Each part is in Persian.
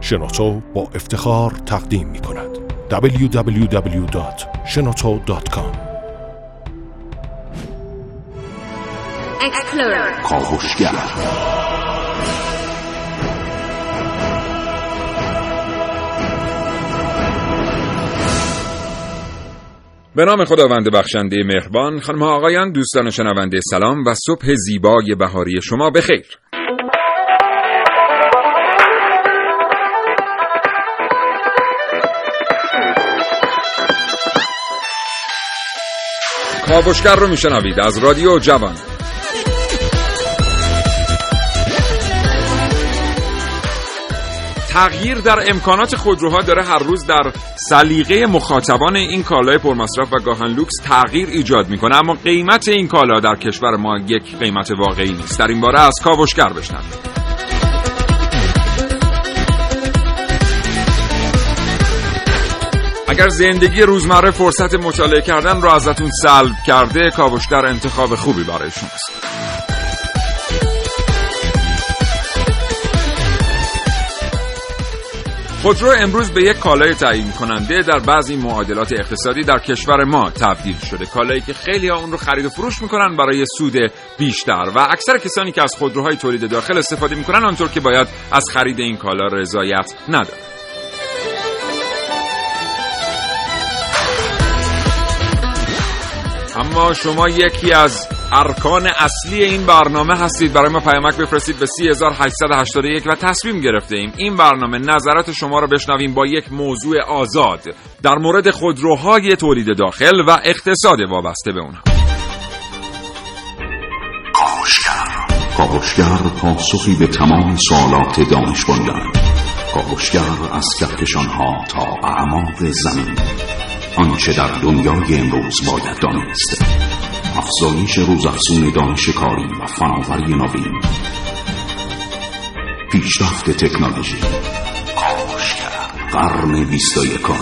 شنوتو با افتخار تقدیم می کند. www.shenoto.com کاوشگر به نام خداوند بخشنده مهربان خانم آقایان دوستان شنونده سلام و صبح زیبای بهاری شما بخیر. کاوشگر رو میشنوید از رادیو جوان. تغییر در امکانات خودروها داره هر روز در سلیقه مخاطبان این کالای پرمصرف و گاهن لوکس تغییر ایجاد می‌کنه اما قیمت این کالا در کشور ما یک قیمت واقعی نیست. در این باره از کاوشگر بشنوید اگر زندگی روزمره فرصت مطالعه کردن را ازتون سلب کرده کاوشگر انتخاب خوبی برای شماست. خودرو امروز به یک کالای تعیین کننده در بعضی معادلات اقتصادی در کشور ما تبدیل شده. کالایی که خیلی ها اون رو خرید و فروش می‌کنن برای سود بیشتر. و اکثر کسانی که از خودروهای تولید داخل استفاده می‌کنن آنطور که باید از خرید این کالا رضایت ندارن. شما یکی از ارکان اصلی این برنامه هستید. برای ما پیامک بفرستید به 3881 و تصمیم گرفته ایم این برنامه نظرات شما را بشنویم با یک موضوع آزاد در مورد خودروهای تولید داخل و اقتصاد وابسته به اونها. کاوشگر. پاسخی به تمام سوالات دانش کاوشگر از کهکشان ها تا اعماق زمین. آنچه در دنیای امروز باید دانست. افزایش روزافزون دانش کاری و فناوری نوین. پیشرفت تکنولوژی. کاوشگر قرن بیست و یکم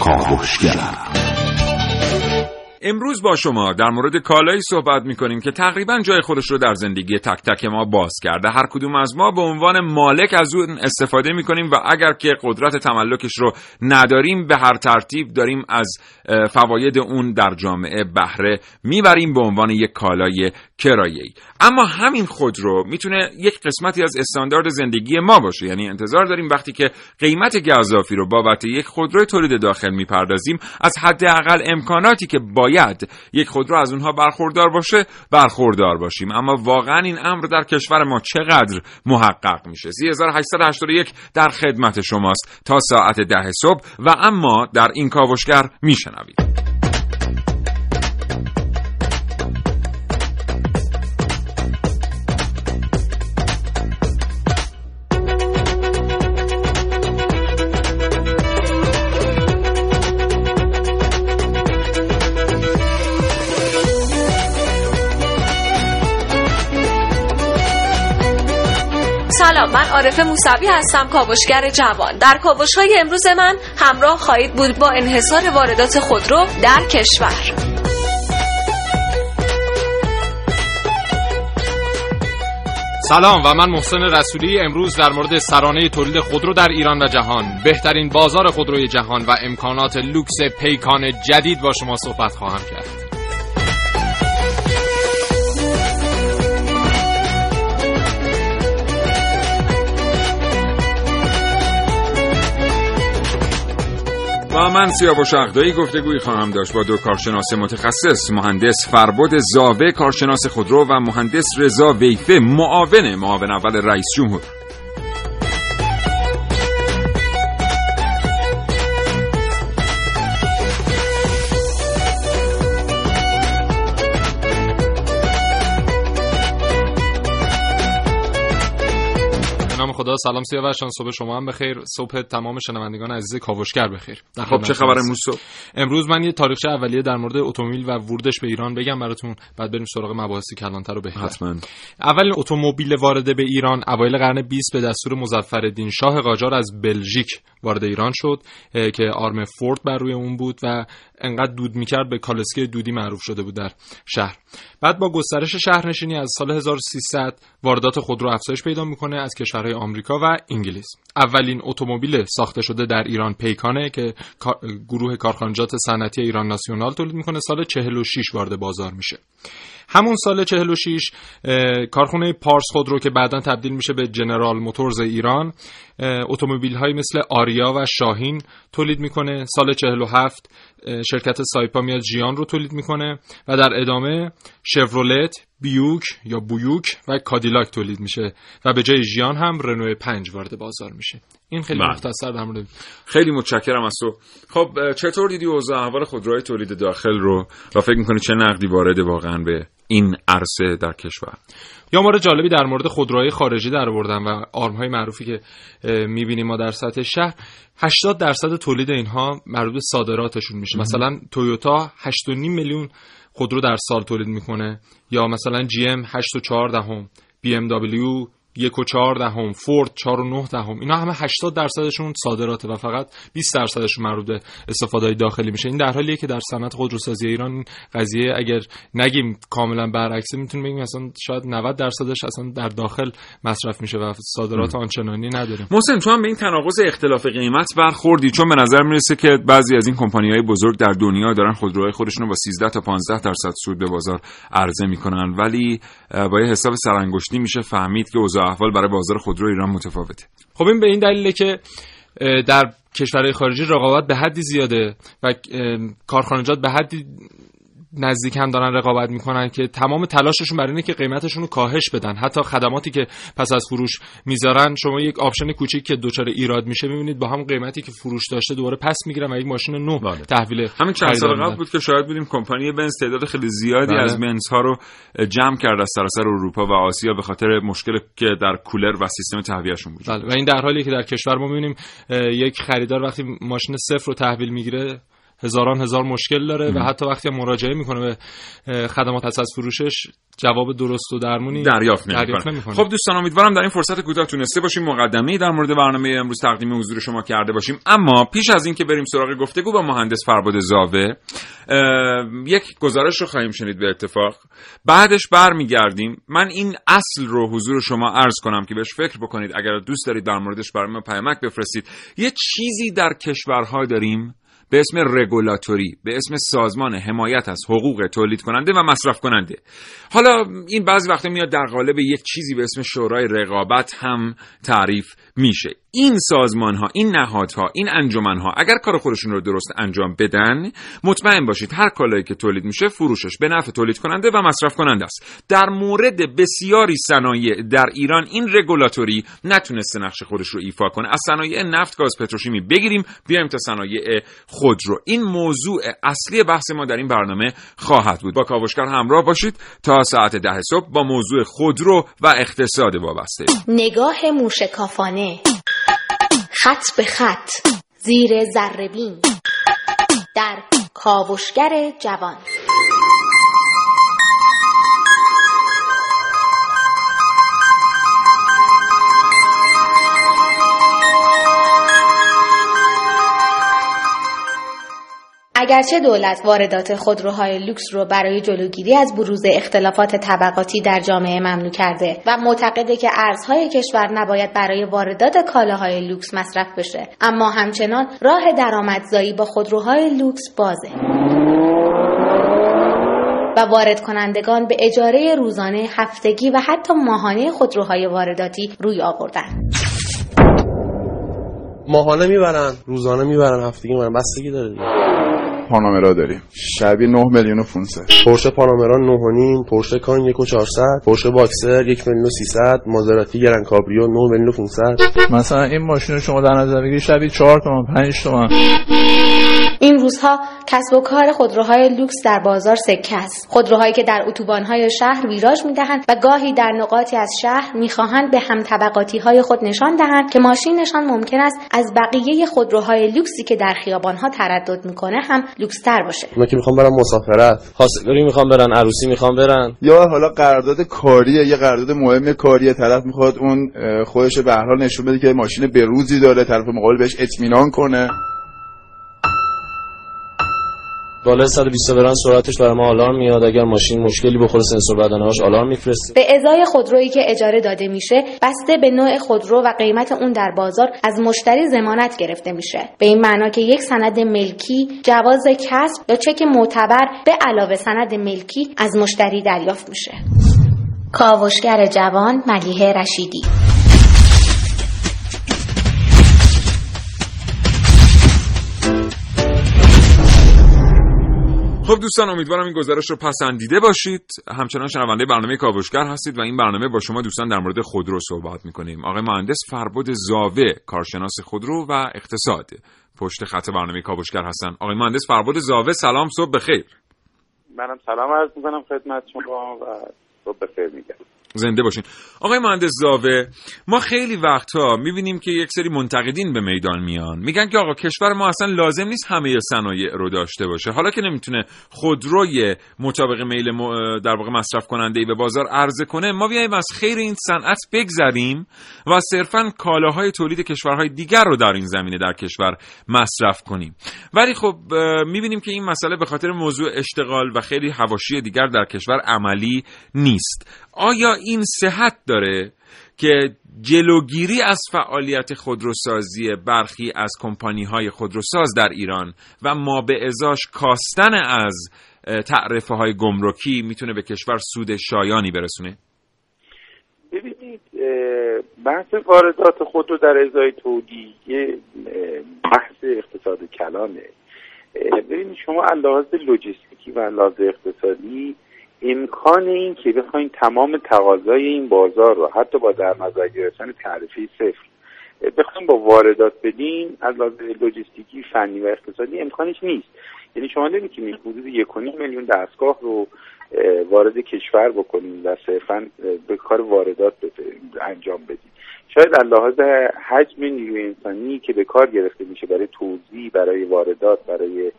کاوشگر امروز با شما در مورد کالایی صحبت می‌کنیم که تقریبا جای خودش رو در زندگی تک تک ما باز کرده. هر کدوم از ما به عنوان مالک از اون استفاده می‌کنیم و اگر که قدرت تملکش رو نداریم به هر ترتیب داریم از فواید اون در جامعه بهره می‌بریم. به عنوان یک کالای کرایه‌ای. اما همین خودرو می‌تونه یک قسمتی از استاندارد زندگی ما باشه. یعنی انتظار داریم وقتی که قیمت گازافی رو بابت یک خودرو تولید داخل می‌پردازیم از حداقل امکاناتی که باید یک خودرو از اونها برخوردار باشه برخوردار باشیم. اما واقعا این امر در کشور ما چقدر محقق میشه؟ 3881 در خدمت شماست تا ساعت ده صبح و اما در این کاوشگر میشنوید. عارف موسوی هستم کاوشگر جوان. در کاوش های امروز من همراه خواهید بود با انحصار واردات خودرو در کشور. سلام و من محسن رسولی. امروز در مورد سرانه تولید خودرو در ایران و جهان بهترین بازار خودروی جهان و امکانات لوکس پیکان جدید با شما صحبت خواهم کرد. و من سیاوش اقدایی گفتگوی خواهم داشت. با دو کارشناس متخصص مهندس فربد زاوه کارشناس خودرو و مهندس رضا ویفه معاون معاون اول رئیس جمهور. سلام سیاوش صبح شما هم بخیر. صبح تمام شنوندگان عزیز کاوشگر بخیر. خب چه خبر امروز صبح؟ امروز من یه تاریخچه اولیه در مورد اتومبیل و ورودش به ایران بگم براتون. بعد بریم سراغ مباحثی کلانتر و بهتر. حتما. اول اتومبیل وارد به ایران. اوایل قرن 20 به دستور مظفرالدین شاه قاجار از بلژیک وارد ایران شد که آرم فورد بر روی اون بود و انقدر دود می‌کرد به کالسکه دودی معروف شده بود در شهر. بعد با گسترش شهرنشینی از سال 1300 واردات خودرو افزایش پیدا می‌کنه از کشورهای آمریکا و انگلیس. اولین اتومبیل ساخته شده در ایران پیکانه که گروه کارخانجات صنعتی ایران ناسیونال تولید می‌کنه سال 46 وارد بازار میشه. همون سال 46 کارخونه پارس خودرو که بعدا تبدیل میشه به جنرال موتورز ایران اتومبیل های مثل آریا و شاهین تولید می‌کنه. سال 47 شرکت سایپا میاد جیان رو تولید می‌کنه و در ادامه شورولت بیوک یا بویوک و کادیلاک تولید میشه و به جای ژیان هم رنو 5 وارد بازار میشه. این خیلی بله. مختصر در مورد خیلی متشکرم از تو. خب چطور دیدی اوضاع احوال خودروهای تولید داخل رو؟ و فکر می‌کنی چه نقدی وارد واقعا به این عرصه در کشور. یا مورد جالبی در مورد خودروهای خارجی در آوردن و آرمهای معروفی که می‌بینیم ما در سطح شهر. 80 درصد تولید اینها مربوط به صادراتشون میشه. مثلا تویوتا 8.5 میلیون خودرو در سال تولید می‌کنه یا مثلا جی ام 8.4 دهم بی ام دبلیو یک و چهار دهم فورد چهار و نه دهم اینا همه 80 درصدشون صادراته و فقط 20 درصدشون مربوط به استفاده داخلی میشه. این در حالیه که در صنعت خودروسازی ایران این قضیه اگر نگیم کاملا برعکسه می‌تونیم بگیم اصلا شاید 90 درصدش اصلا در داخل مصرف میشه و صادرات آنچنانی نداریم. محسن تو هم به این تناقض اختلاف قیمت برخوردی. چون به نظر می‌رسه که بعضی از این کمپانی های بزرگ در دنیا دارن خودروهای خودشون رو با 13 تا 15 درصد سود به بازار عرضه می‌کنن. ولی با یه حساب سرانگشتی میشه فهمید که احوال برای بازار خودرو ایران متفاوته. خب این به این دلیله که در کشورهای خارجی رقابت به حدی زیاده و کارخانجات به حدی نزدیک هم دارن رقابت می‌کنن که تمام تلاششون برای اینه که قیمتشون رو کاهش بدن حتی خدماتی که پس از فروش می‌ذارن شما یک آپشن کوچیک که دچار ایراد میشه می‌بینید با هم قیمتی که فروش داشته دوباره پس می‌گیرن و یک ماشین نو بله. تحویل همین چند سال قبل بود که شاید بودیم کمپانی بنز تعداد خیلی زیادی بله. از بنز ها رو جمع کرد از سراسر اروپا و آسیا به خاطر مشکل که در کولر و سیستم تهویهشون بود بله. و این در حالی که در کشور ما می‌بینیم یک خریدار وقتی ماشین صفر رو تحویل می‌گیره هزاران هزار مشکل داره و حتی وقتی مراجعه می‌کنه به خدمات پس از فروشش جواب درست و درمونی دریافت نمی‌کنه. خب دوستان امیدوارم در این فرصت کوتاه تونسته باشیم مقدمه‌ای در مورد برنامه امروز تقدیم حضور شما کرده باشیم. اما پیش از اینکه بریم سراغ گفتگو با مهندس فرباد زاوه یک گزارش رو خواهیم شنید به اتفاق. بعدش برمیگردیم. من این اصل رو حضور شما عرض کنم که بهش فکر بکنید. اگر دوست دارید در موردش برای ما پیامک بفرستید. یه چیزی در کشورها داریم به اسم رگولاتوری به اسم سازمان حمایت از حقوق تولید کننده و مصرف کننده. حالا این بعضی وقتا میاد در قالب یک چیزی به اسم شورای رقابت هم تعریف میشه. این سازمان ها این نهادها این انجمن ها اگر کار خودشون رو درست انجام بدن مطمئن باشید هر کالایی که تولید میشه فروشش به نفع تولید کننده و مصرف کننده است. در مورد بسیاری صنایع در ایران این رگولاتوری نتونسته نقش خودش رو ایفا کنه. از صنایع نفت گاز پتروشیمی بگیریم بیایم تا صنایع خودرو این موضوع اصلی بحث ما در این برنامه خواهد بود. با کاوشگر همراه باشید تا ساعت ده صبح با موضوع خودرو و اقتصاد وابسته. نگاه موشکافانه خط به خط. زیر ذره‌بین در کاوشگر جوان. اگرچه دولت واردات خودروهای لوکس رو برای جلوگیری از بروز اختلافات طبقاتی در جامعه ممنوع کرده و معتقده که ارزهای کشور نباید برای واردات کالاهای لوکس مصرف بشه. اما همچنان راه درآمدزایی با خودروهای لوکس بازه. و وارد کنندگان به اجاره روزانه هفتگی و حتی ماهانه خودروهای وارداتی روی آوردن. ماهانه می‌برن روزانه می‌برن هفتگی می‌برن. بستگی داره پانامرا داریم. شبیه 9 میلیون و 500 پورشه پانامرا 9 و نیم پورشه کان 1 و 400 پورشه باکسر 1 میلیون و 300 مازراتی گران کابریو 9 میلیون و 500 مثلا این ماشین رو شما در نظر بگیرید شبیه 4 تومن 5 تومن این روزها کسب و کار خودروهای لوکس در بازار سکه است. خودروهایی که در اتوبانهای شهر ویراژ می‌دهند و گاهی در نقاطی از شهر می‌خواهند به هم طبقاتی های خود نشان دهند که ماشینشان ممکن است از بقیه خودروهای لوکسی که در خیابانها تردد می‌کنه هم لوکستر باشه. اونا که می‌خوام برم مسافرت. خواستگاری می‌خوام برن عروسی می‌خوام برن. یا حالا قرارداد کاریه یه قرارداد مهم کاریه طرف می‌خواد اون خودش به هر حال نشون بده که ماشین به روزی داره طرف مقابل بهش اطمینان کنه. بالای 120 برن سرعتش برای ما آلارم میاد. اگر ماشین مشکلی بخوره سنسور بدنهاش آلارم میفرسته. به ازای خودرویی که اجاره داده میشه بسته به نوع خودرو و قیمت اون در بازار از مشتری ضمانت گرفته میشه. به این معنا که یک سند ملکی جواز کسب یا چک معتبر به علاوه سند ملکی از مشتری دریافت میشه. کاوشگر جوان ملیحه رشیدی خب دوستان امیدوارم این گزارش رو پسندیده باشید. همچنان شنونده برنامه کاوشگر هستید و این برنامه با شما دوستان در مورد خودرو صحبت می‌کنیم. آقای مهندس فربود زاوه کارشناس خودرو و اقتصاد. پشت خط برنامه کاوشگر هستن. آقای مهندس فربود زاوه سلام صبح بخیر. منم سلام عرض می‌کنم خدمت شما و صبح بخیر میگم. زنده باشین. آقای مهندس زاوه ما خیلی وقتها می‌بینیم که یک سری منتقدین به میدان میان. میگن که آقا کشور ما اصلا لازم نیست همه صنایع رو داشته باشه. حالا که نمی‌تونه خودروی مطابق میل در واقع مصرف کننده ای به بازار عرضه کنه ما بیایم از خیر این صنعت بگذریم و صرفا کالاهای تولید کشورهای دیگر رو در این زمینه در کشور مصرف کنیم. ولی خب می‌بینیم که این مسئله به خاطر موضوع اشتغال و خیلی حواشی دیگر در کشور عملی نیست. آیا این صحت داره که جلوگیری از فعالیت خودروسازی برخی از کمپانی های خودروساز در ایران و ما به ازاش کاستن از تعرفه های گمرکی می‌تونه به کشور سود شایانی برسونه؟ ببینید بحث واردات خود رو در ازای تولید یه بحث اقتصاد کلانه. ببینید شما لحاظ لوجستیکی و لحاظ اقتصادی امکان این که بخواین تمام تقاضای این بازار رو حتی با در نظر گرفتن تعرفه صفر بخواین با واردات بدین از لحاظ لوجستیکی فنی و اقتصادی امکانش نیست. یعنی شما نمی‌تونید حدود یک میلیون دستگاه رو وارد کشور بکنید و صرفا به کار واردات انجام بدید شاید از لحاظ حجم نیروی انسانی که به کار گرفته میشه برای توزیع برای واردات برای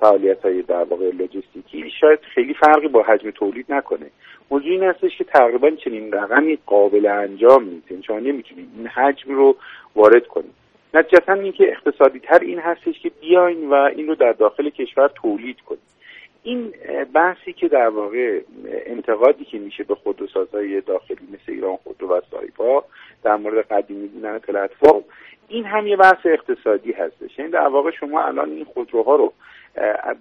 فعالیت های در واقع لوجستیکی. شاید خیلی فرقی با حجم تولید نکنه. موضوع این هستش که تقریبا چنین رقمی قابل انجام نیست. یعنی شما این حجم رو وارد کنید. نتیجتا اینکه اقتصادی تر این هستش که بیاین و این رو در داخل کشور تولید کنید. این بحثی که در واقع انتقادی که میشه به خودروسازهای داخلی مثل ایران خودرو و سایپا در مورد قدیمی بودن پلتفرم این هم یه بحث اقتصادی هستش. یعنی در واقع شما الان این خودروها رو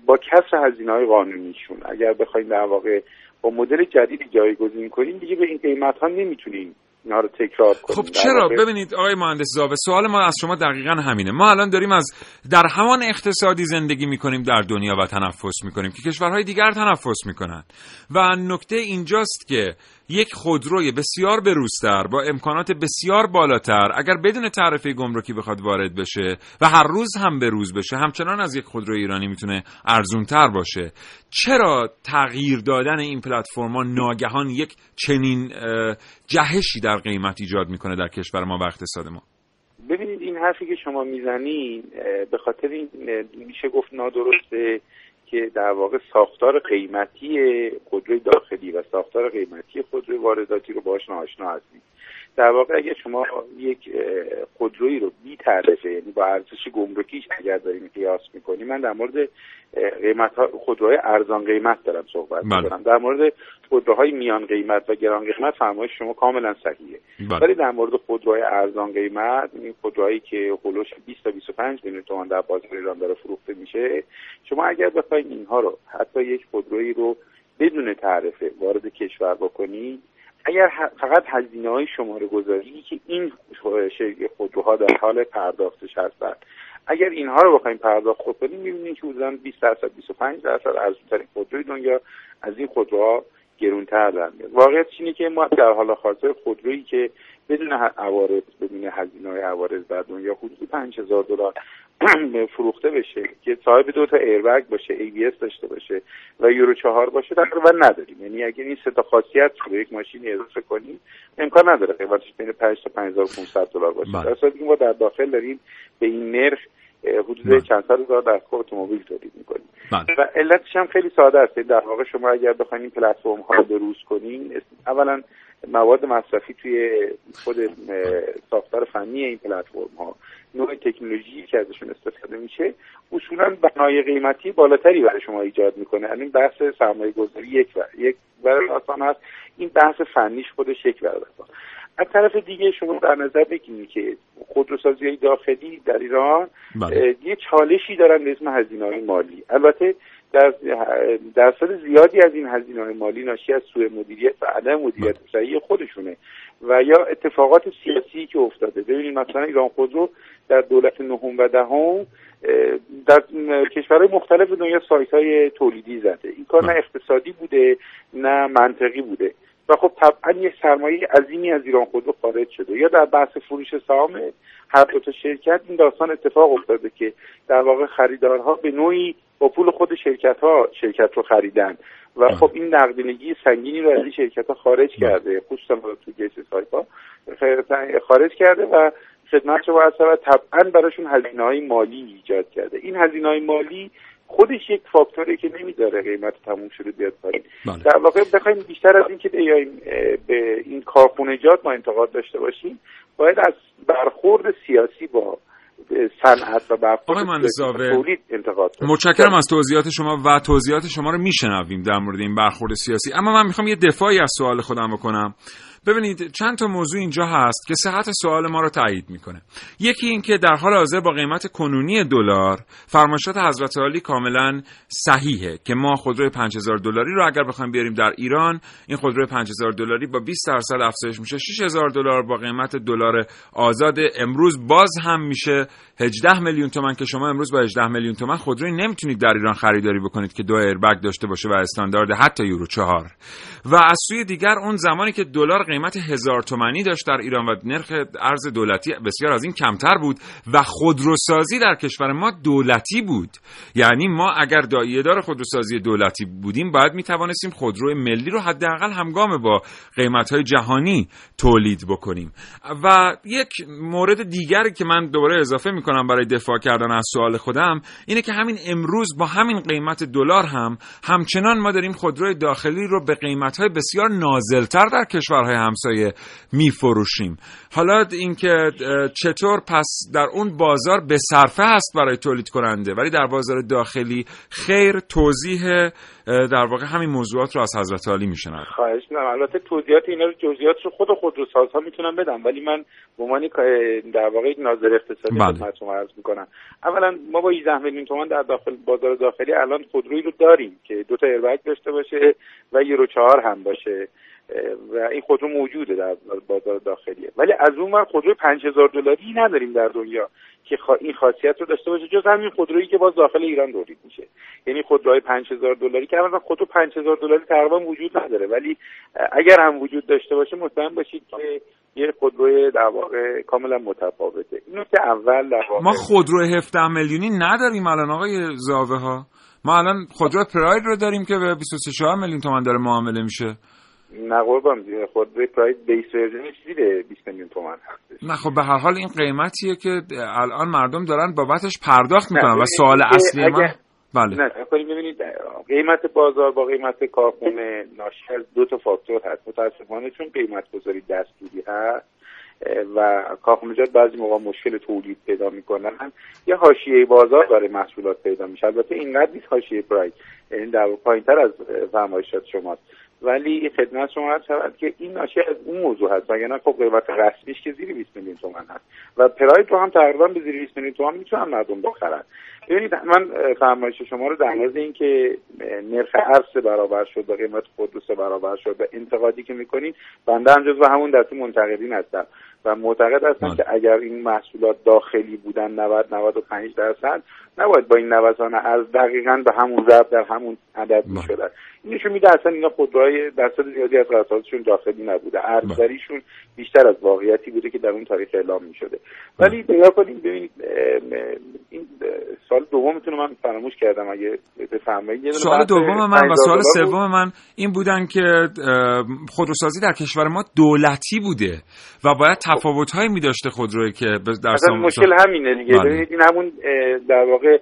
با کسر هزینه های قانونیشون اگر بخواید در واقع با مدل جدیدی جایگزین کنیم دیگه به این قیمت ها نمی‌تونیم اینا رو تکرار کنیم. خب چرا؟ ببینید آقای مهندس زاوه سوال ما از شما دقیقا همینه. ما الان داریم از در همان اقتصادی زندگی می‌کنیم در دنیا و تنفس می‌کنیم که کشورهای دیگر تنفس می‌کنن و نکته اینجاست که یک خودروی بسیار بروزتر با امکانات بسیار بالاتر اگر بدون تعرفه گمرکی بخواد وارد بشه و هر روز هم بروز بشه همچنان از یک خودرو ایرانی می‌تونه ارزونتر باشه. چرا تغییر دادن این پلتفرما ناگهان یک چنین جهشی در قیمت ایجاد می‌کنه در کشور ما و اقتصاد ما؟ ببینید این حرفی که شما می‌زنین اه، به خاطر این میشه گفت نادرسته که در واقع ساختار قیمتی خودروی داخلی و ساختار قیمتی خودروی وارداتی رو باهاش ناآشنا هستید در واقع اگر شما یک خودرویی رو بی تعرفه یعنی با ارزش گمرکیش اگر داریم قیاس می‌کنیم من در مورد قیمت ها خودروهای ارزان قیمت دارم صحبت بله. می‌کنم در مورد خودروهای میان قیمت و گران قیمت فرمایش شما کاملا صحیحه بله. ولی در مورد خودروهای ارزان قیمت این خودروهایی که هولوش 20 تا 25 میلیون تومان در بازار ایران داره فروخته میشه شما اگر بخواید اینها رو حتی یک خودرویی رو بدون تعرفه وارد کشور بکنید اگر فقط هزینه های شماره گذاری که این خودروها در حال پرداختش هستند اگر اینها رو بخوایم پرداخت کنیم می‌بینیم که حدودا 20 درصد 25 درصد ارزونترین خودروی دنیا از این خودروها گرونتر در میاد. واقعیت اینه که ما در حال حاضر خودرویی که بدون عوارض بدون هزینه های عوارض در دنیا حدود 5000 دلار فروخته بشه که صاحب دو تا ایربگ باشه ABS داشته باشه و یورو چهار باشه تقریبا نداریم. یعنی اگر این سه تا خاصیت رو یک ماشین اضافه کنیم امکان نداره. قیمتش بین 5 تا 5500 دلار باشه. بله. در صورتی که ما در داخل داریم به این نرخ حدود بله. چند صد هزار دستگاه اتومبیل تولید می‌کنیم. بله. و علتش هم خیلی ساده است. در واقع شما اگر بخواید این پلتفرم ها رو بروز کنین اولا مواد مصرفی توی خود ساختار فنی این پلتفرم ها نوع تکنولوژی که ازشون استفاده میشه اصولا بنای قیمتی بالاتری برای شما ایجاد می‌کنه. یعنی این بحث سرمایه گذاری یک و یک آسان هست. این بحث فنیش خودش یک آسان از طرف دیگه شما در نظر بگیرید که خودروسازی های داخلی در ایران بله. یه چالشی دارن به اسم هزینه های مالی. البته در درصد زیادی از این هزینه های مالی ناشی از سوء مدیریت و عدم مدیریت صحیح خودشونه و یا اتفاقات سیاسی که افتاده. ببینید مثلا ایران خودرو در دولت نهم و دهم در کشورهای مختلف دنیا سایت های تولیدی زده. این کار نه اقتصادی بوده نه منطقی بوده. و خب طبعا یه سرمایه عظیمی از ایران خودرو خارج شده. یا در بحث فروش سهام هر دو تا شرکت این داستان اتفاق افتاده که در واقع خریدارها به نوعی با پول خود شرکت ها شرکت رو خریدن. و خب این نقدینگی سنگینی رو از این شرکت ها خارج کرده. خصوصا تو گیس سایپا خارج کرده و خدمت رو باید طبعا براشون هزینه های مالی ایجاد کرده. این هزینه های مالی خودش یک فاکتوری که نمیداره قیمت تموم شده بیاد پایین بله. در واقع بخوایم بیشتر از اینکه بیایم به این کارخونجات ما انتقاد داشته باشیم باید از برخورد سیاسی با صنعت و برخورد تولید انتقاد. متشکرم از توضیحات شما و توضیحات شما رو میشنویم در مورد این برخورد سیاسی اما من می‌خوام یه دفاعی از سوال خودم بکنم ببینید چند تا موضوع اینجا هست که صحت سوال ما رو تایید می‌کنه. یکی این که در حال حاضر با قیمت کنونی دلار فرمایشات حضرت عالی کاملا صحیحه که ما خودروی 5000 دلاری رو اگر بخوایم بیاریم در ایران این خودروی 5000 دلاری با 20 درصد افزایش میشه. 6000 دلار با قیمت دلار آزاد امروز باز هم میشه. 18 میلیون تومن که شما امروز با 18 میلیون تومن خودروی نمی‌تونید در ایران خریداری بکنید که دو ایربگ داشته باشه و استاندارد حتی یورو 4 و از سوی دیگر اون زمانی که دلار قیمت هزار تومنی داشت در ایران و نرخ ارز دولتی بسیار از این کمتر بود و خودروسازی در کشور ما دولتی بود. یعنی ما اگر دایه دار خودروسازی دولتی بودیم باید می توانستیم خودرو ملی رو حداقل همگام با قیمت های جهانی تولید بکنیم. و یک مورد دیگری که من دوباره اضافه می کنم برای دفاع کردن از سوال خودم اینه که همین امروز با همین قیمت دلار هم همچنان ما داریم خودروی داخلی رو به قیمت های بسیار نازلتر در کشورهای همسایه میفروشیم. حالا اینکه چطور پس در اون بازار به صرفه هست برای تولید کننده ولی در بازار داخلی خیر توضیح در واقع همین موضوعات رو از حضرت عالی میشنم خواهش می‌کنم. البته توضیحات اینا رو جزئیات رو خود خودروسازها می‌تونن بدم ولی من به عنوان در واقع یک ناظر اقتصادی بله. خدمتتون عرض می‌کنم. اولا ما با 18 میلیون تومان در داخل بازار داخلی الان خودرویی رو داریم که دو تا ایربگ داشته باشه و یورو چهار هم باشه و این خودرو موجوده در بازار داخلیه. ولی از اون ور خودروی 5000 دلاری نداریم در دنیا که این خاصیت رو داشته باشه جز همین خودرویی که باز داخل ایران تولید میشه. یعنی خودروهای 5000 دلاری که اولا خودرو 5000 دلاری تقریبا وجود نداره. ولی اگر هم وجود داشته باشه مطمئن باشید که یه خودروی در واقع کاملا متفاوته. این نکته اول در واقع ما خودرو 17 میلیونی نداریم الان آقای زاوه ها ما الان خودرو پراید رو داریم که به 24 میلیون تومن داره معامله میشه. نه قربان خودروی پراید بیس ورژنش زیر 20 میلیون تومان هست نه خب به هر حال این قیمتیه که الان مردم دارن بابتش پرداخت می‌کنن و سوال اصلی من بله. نه کنید ببینید قیمت بازار با قیمت کارخونه ناشی از دو تا فاکتور هست. متاسفانه چون قیمت گذاری دستوری هست و کارخونجات بعضی موقع مشکل تولید پیدا می‌کنن. یه حاشیه بازار برای محصولات پیدا میشه. البته اینقدر نیست حاشیه پرایس یعنی در پایین تر از فرمایشات شماست. ولی خدمت شما هست شود که این ناشی از اون موضوع هست. وگرنه خب قیمت رسمیش که زیر 20 میلیون تومن هست. و پراید رو هم تقریبا به زیر 20 میلیون تومن می‌تونن مردم بخرن. ببینید من فرمایش شما رو در مورد اینکه اه، نرخ ارز سه برابر شد و قیمت خودرو سه برابر شد و انتقادی که می‌کنین بنده هم جزو همون دسته منتقدین هستم و معتقد هستم بله. که اگر این محصولات داخلی بودن 90 95 درصد نباید با این نوسان ارز دقیقا به همون ضرب در همون عدد بله. می‌شدن این نشون میده اصلا اینا خودروهای درصد زیادی از قراردادشون داخلی نبوده. ارزداریشون بیشتر از واقعیتی بوده که در اون تاریخ اعلام می‌شده. ولی نگاه کنید ببینید این سال دومتون من فراموش کردم اگه بفرمایید سوال دوم من و 5000 سوال. سوم من این بودن که خودروسازی در کشور ما دولتی بوده و باید تفاوت‌هایی می‌داشته خودرویی که به- در مشکل همینه دیگه بله. این همون در واقع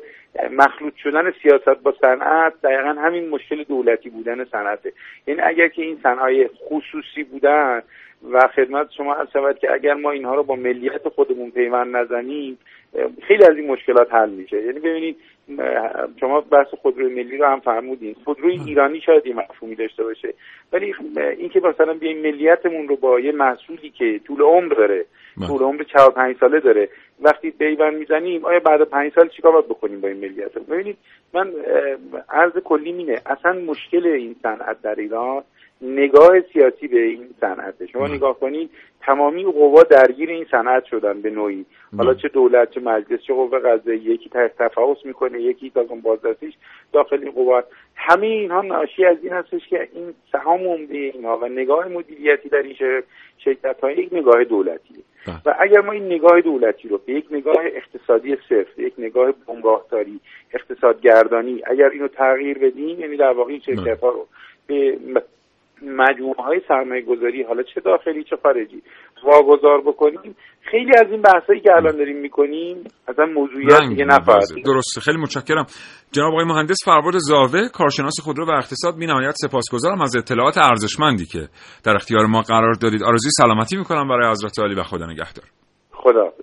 مخلوط شدن سیاست با صنعت دقیقا همین مشکل دولتی بودن صنعته یعنی اگر که این صنایع خصوصی بودن و خدمت شما هست شود که اگر ما اینها رو با ملیت خودمون پیوند نزنیم خیلی از این مشکلات حل میشه. یعنی ببینید شما بحث خودروی ملی رو هم فرمودین. خودروی ایرانی شاید یه مفهومی داشته باشه. ولی اینکه مثلا بیایم ملیتمون رو با یه محصولی که طول عمر داره بله. طول عمر 4 5 ساله داره وقتی پیوند می‌زنیم آیا بعد پنج سال چیکار باید بکنیم با این ملیت ببینید من عرض کلی اینه. اصلا مشکل این صنعت در ایران نگاه سیاسی به این صنعته شما نگاه کنید تمامی قوا درگیر این صنعت شدن به نوعی. حالا چه دولت چه مجلس چه قوه قضاییه یکی ت- تفحص می‌کنه یکی تازه بازرسیش داخل این قوا. همه اینها ناشی از این هستش که این سهام عمده اینها و نگاه مدیریتی در این شرکت های یک نگاه دولتیه. و اگر ما این نگاه دولتی رو به یک نگاه اقتصادی صرف یک نگاه بنگاهداری اقتصادگردانی اگر اینو تغییر بدیم یعنی در واقع این شرکت ها رو به مجموعه های سرمایه گذاری حالا چه داخلی چه خارجی واگذار بکنیم. خیلی از این بحثایی که الان داریم می‌کنیم اصلا موضوعیت دیگه. نفرد درسته. خیلی متشکرم. جناب آقای مهندس فرباد زاوه کارشناس خودرو و اقتصاد بی نهایت سپاسگزارم از اطلاعات ارزشمندی که در اختیار ما قرار دادید. آرزوی سلامتی می‌کنم برای حضرت عالی و خدا نگهدار. خدا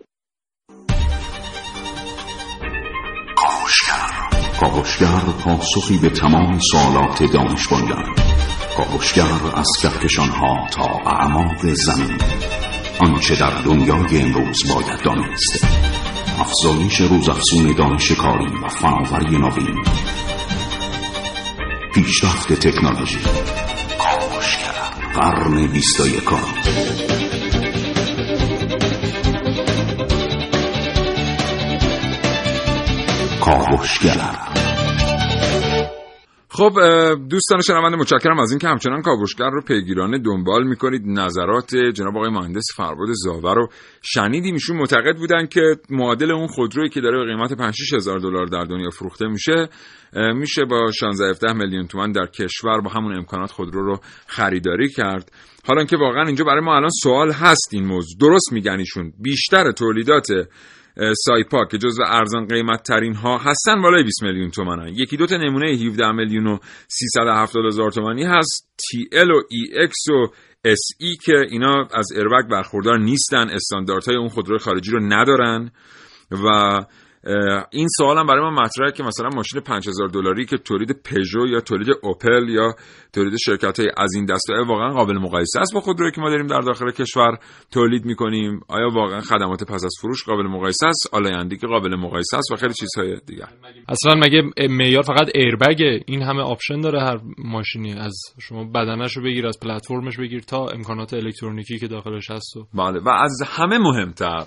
کاوشگر. پاسخی به تمام سوالات دانش بنیان کاوشگر از کهکشانها تا اعماق زمین. آنچه در دنیای امروز باید دانست. افزایش روزافزون دانش کاری و فناوری نوین. پیشرفت تکنولوژی. کاوشگر قرن بیست و یکم کاوشگر. خب دوستان شنونده متشکرم از اینکه همچنان کاوشگر رو پیگیرانه دنبال می‌کنید. نظرات جناب آقای مهندس فرباد زاور رو شنیدیم ایشون معتقد بودن که معادل اون خودرویی که داره به قیمت 5 هزار دلار در دنیا فروخته میشه میشه با 16 17 میلیون تومان در کشور با همون امکانات خودرو رو خریداری کرد. حالا که واقعا اینجا برای ما الان سوال هست این موضوع. درست میگن ایشون. بیشتر تولیدات سایپا که جزو ارزان قیمت ترین ها هستن بالای 20 میلیون تومنن. یکی دو تا نمونه 17 میلیون و 370 هزار تومانی هست. TL و EX و S که اینا از ایربگ برخوردار نیستن. استانداردهای اون خودروی خارجی رو ندارن. و این سوال هم برای ما مطرحه که مثلا ماشین 5000 دلاری که تولید پژو یا تولید اوپل یا تولید شرکت های از این دسته واقعا قابل مقایسه است با خودرویی که ما داریم در داخل کشور تولید می‌کنیم. آیا واقعا خدمات پس از فروش قابل مقایسه است؟ آلایندگی قابل مقایسه است و خیلی چیزهای دیگر. اصلا مگه معیار فقط ایربگه این همه آپشن داره هر ماشینی؟ از شما بدنش رو بگیر از پلتفرمش بگیر تا امکانات الکترونیکی که داخلش هست و بله و از همه مهمتر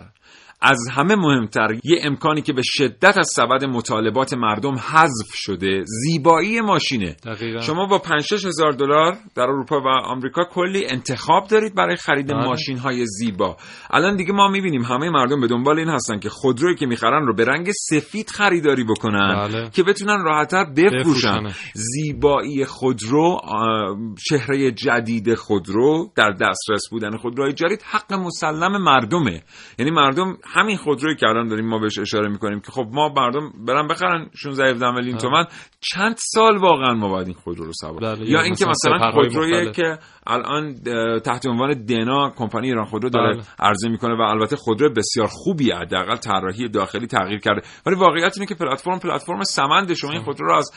از همه مهمتر یه امکانی که به شدت از سبد مطالبات مردم حذف شده زیبایی ماشینه دقیقا شما با 5 هزار دلار در اروپا و آمریکا کلی انتخاب دارید برای خرید بله. ماشین های زیبا الان دیگه ما می‌بینیم همه مردم به دنبال این هستن که خودرویی که می‌خرن رو به رنگ سفید خریداری بکنن بله. که بتونن راحتتر بفروشن. زیبایی خودرو آه، چهره جدید خودرو در دسترس بودن خودروهای جدید حق مسلم مردمه یعنی مردم همین خودرویی که الان داریم ما بهش اشاره می‌کنیم که خب ما مردم برن بخرن 16 17 میلیون تومن چند سال واقعا ما باید این خودرو رو سوار بله، یا اینکه مثلا خودرویی. که الان تحت عنوان دنا کمپانی ایران خودرو داره بله. عرضه می‌کنه و البته خودرو بسیار خوبی حداقل طراحی داخلی تغییر کرده. ولی واقعیت اینه که پلتفرم پلتفرم سمند شما این خودرو رو از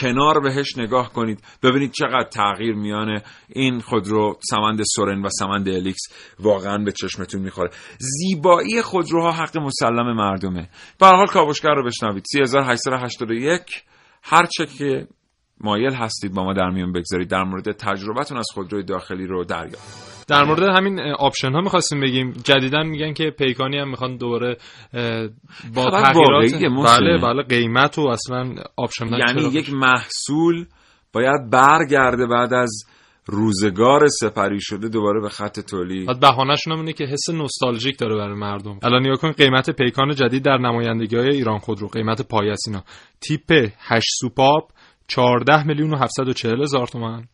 کنار بهش نگاه کنید. ببینید چقدر تغییر میانه این خودرو سمند سورن و سمند الیکس واقعا به چشمتون می‌خوره. زیبایی خودروها حق مسلم مردمه. به هر حال کاوشگر رو بشنوید. 3881 هر چه که مایل هستید با ما در میون بگذارید. در مورد تجربتون از خودروی داخلی رو دریافت در مورد همین آپشن ها می‌خواستیم بگیم. جدیدا میگن که پیکانی هم می‌خوان دوباره با تغییرات. بله بله قیمت و اصلا آپشن یعنی یک محصول باید برگرده بعد از روزگار سپری شده دوباره به خط تولید. بعد بهانه‌شون هم اینه که حس نوستالژیک داره برای مردم. الان نگاه کن قیمت پیکان جدید در نمایندگی های ایران خودرو قیمت اینا. تیپ 8 سوپاپ 14 میلیون و 740 هزار تومان.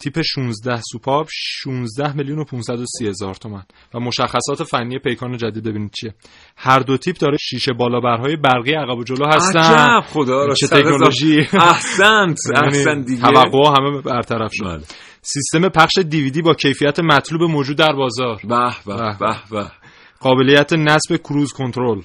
تیپ 16 سوپاپ 16 میلیون و 530 هزار تومان. و مشخصات فنی پیکان جدید ببینید چیه. هر دو تیپ داره شیشه بالابرهای برقی عقب و جلو هستن. عجب خدا را چه تکنولوژی. احسنت احسن یعنی دیگه. توقع همه برطرف شد. بله. سیستم پخش دیویدی با کیفیت مطلوب موجود در بازار. به به به به قابلیت نصب cruise control.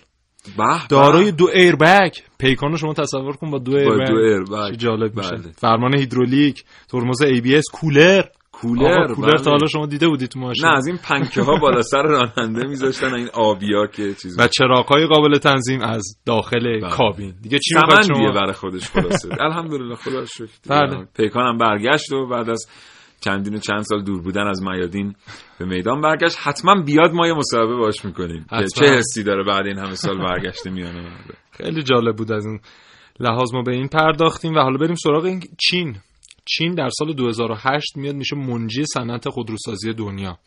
به دارای دو airbag. پیکان رو شما تصور کن با دو airbag دو airbag. جالب میشه. بله. فرمان هیدرولیک ترمز ABS کولر. کولر کولر بله. تا حالا شما دیده بودید تو ماشین. نه از این پنکه ها بالا سر راننده میذاشتن این آبیا که چیز و چراغ‌های قابل تنظیم از داخل کابین. دیگه چی می‌خواد بله. شما؟ برای خودش خلاصه. الحمدلله خدا شکر. بله. پیکانم برگشت و بعد از چندین و چند سال دور بودن از میادین به میدان برگشت. حتما بیاد ما یه مصاحبه باش می‌کنیم. حتما. چه حسی داره بعد این همه سال برگشته میانه مرده خیلی جالب بود از این لحاظ ما به این پرداختیم و حالا بریم سراغ این چین. چین در سال 2008 میاد میشه منجی صنعت خودروسازی دنیا.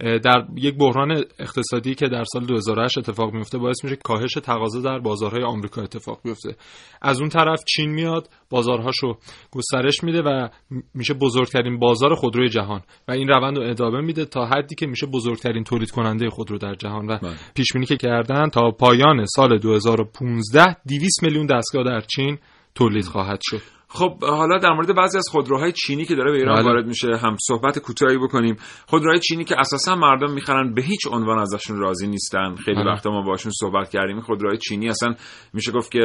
در یک بحران اقتصادی که در سال 2008 اتفاق میفته باعث میشه کاهش تقاضا در بازارهای آمریکا اتفاق بیفته. از اون طرف چین میاد بازارهاشو گسترش میده و میشه بزرگترین بازار خودروی جهان و این روند رو ادامه میده تا حدی که میشه بزرگترین تولید کننده خودرو در جهان. و بله. پیش بینی که کردن تا پایان سال 2015 200 میلیون دستگاه در چین تولید خواهد شد. خب حالا در مورد بعضی از خودروهای چینی که داره به ایران بله. وارد میشه هم صحبت کوتاهی بکنیم خودروهای چینی که اساسا مردم می‌خرن به هیچ عنوان ازشون راضی نیستن خیلی بله. وقتا ما باشون صحبت کردیم خودروهای چینی اصلا میشه گفت که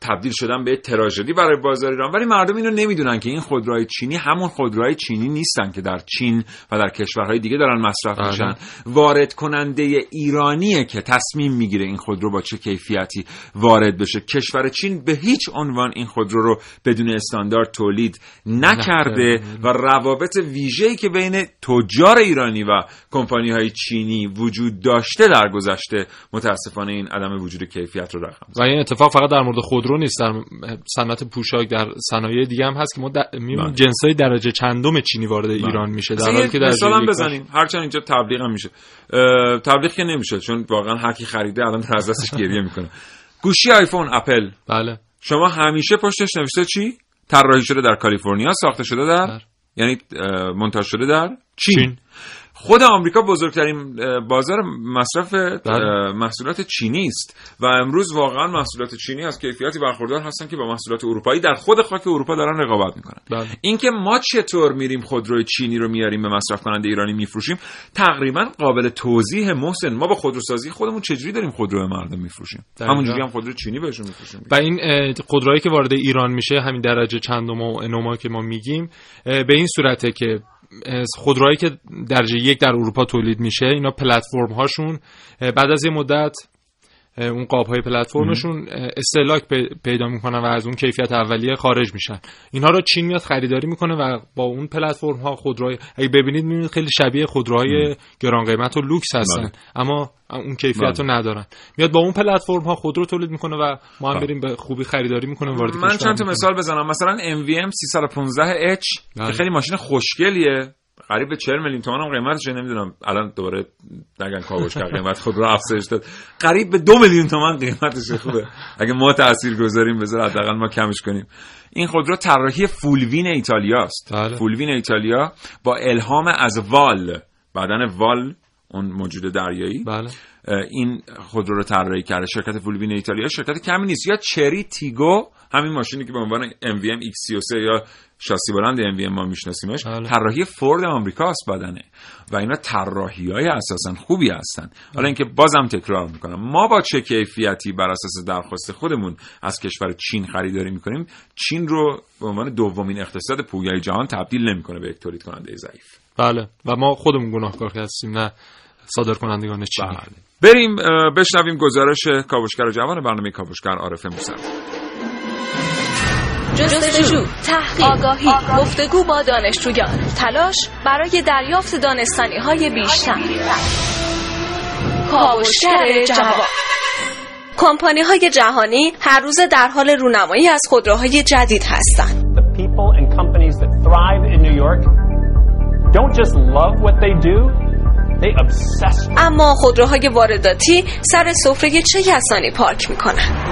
تبدیل شدن به تراژدی برای بازار ایران ولی مردم اینو نمی‌دونن که این خودروهای چینی همون خودروهای چینی نیستن که در چین و در کشورهای دیگه دارن مصرف بله. میشن وارد کننده ایرانیه که تصمیم می‌گیره این خودرو با چه کیفیتی وارد بشه کشور چین به هیچ عنوان این خودرو رو بدون استاندارد تولید نکرده. و روابط ویژه‌ای که بین تجار ایرانی و کمپانی های چینی وجود داشته در گذشته متاسفانه این عدم وجود کیفیت رو رقم و این اتفاق فقط در مورد خودرو نیست در صنعت پوشاک در صنایع دیگه هم هست که ما بله. جنسای درجه چندم چینی وارد ایران میشه. در حالی که هم یک بزنیم. هرچند اینجا تبلیغ هم میشه. اه، تبلیغ که نمیشه چون واقعا هر کی خریده الان در از دستش گریه می‌کنه. گوشی آیفون اپل. بله. شما همیشه پشتش نوشته چی طراحی شده در کالیفرنیا ساخته شده در در. یعنی منتج شده در چین, چین. خود آمریکا بزرگترین بازار مصرف بله. محصولات چینی است و امروز واقعا محصولات چینی از کیفیتی برخوردار هستن که با محصولات اروپایی در خود خاک اروپا دارن رقابت می‌کنن بله. اینکه ما چطور میریم خودروی چینی رو میاریم به مصرف کننده ایرانی میفروشیم تقریبا قابل توضیح محسن ما با خودروسازی خودمون چجوری داریم خودرو به مردم میفروشیم. همونجوری هم خودرو چینی بهشون میفروشیم و این اه، خودروهایی که وارد ایران میشه همین درجه چندم و انوما که ما میگیم به این صورته که خودروهایی که درجه یک در اروپا تولید میشه اینا پلتفرم هاشون بعد از یه مدت اون قاب های پلتفرمشون استهلاک پی- پیدا می‌کنن و از اون کیفیت اولیه خارج میشن اینها رو چین میاد خریداری می‌کنه و با اون پلتفرم ها خودروهای اگه ببینید می‌بینید خیلی شبیه خودروهای گران قیمت و لوکس هستن بله. اما اون کیفیت رو ندارن میاد با اون پلتفرم ها خودرو تولید می‌کنه و ما هم بله. بریم به خوبی خریداری می‌کنیم وارد من چند تا. مثال بزنم مثلا MVM 315H بله. که خیلی ماشین خوشگلیه قریب به 40 میلیون تومان هم قیمتشه نمی‌دونم. الان دوباره نگن کاوشگر قیمت خود رو افزایش داد. قریب به دو میلیون تومان قیمتشه خوبه. اگه ما تاثیر گذاریم بذار حداقل ما کمش کنیم. این خودرو طراحی فولوین ایتالیاست. بله. فولوین ایتالیا با الهام از وال بدن وال اون موجود دریایی. بله. این خودرو رو طراحی کرده شرکت فولوین ایتالیا شرکت کمی نیست. یا چری تیگو همین ماشینی که به عنوان MVM X33 یا شاسی بلند MVM ما میشناسیمش بله. طراحی فورد آمریکاست بدنه و اینا طراحی های اساسا خوبی هستن. حالا اینکه بازم تکرار می‌کنم. ما با چه کیفیتی بر اساس درخواست خودمون از کشور چین خریداری می‌کنیم؟ چین رو به عنوان دومین اقتصاد پویای جهان تبدیل نمی‌کنه به یک تولید کننده ضعیف. بله. و ما خودمون گناهکار هستیم نه. صادر کنندگان چینی. بله. بریم بشنویم گزارش کاوشگر جوان برنامه کاوشگر عارف موسوی. جستجو تحقیق آگاهی گفتگو با دانشجویان. تلاش برای دریافت دانستانی های بیشتر. کاوشگر جوان. کمپانی های جهانی هر روز در حال رونمایی از خودروهای جدید هستند. اما خودروهای وارداتی سر سفره چه کسانی پارک می‌کنن؟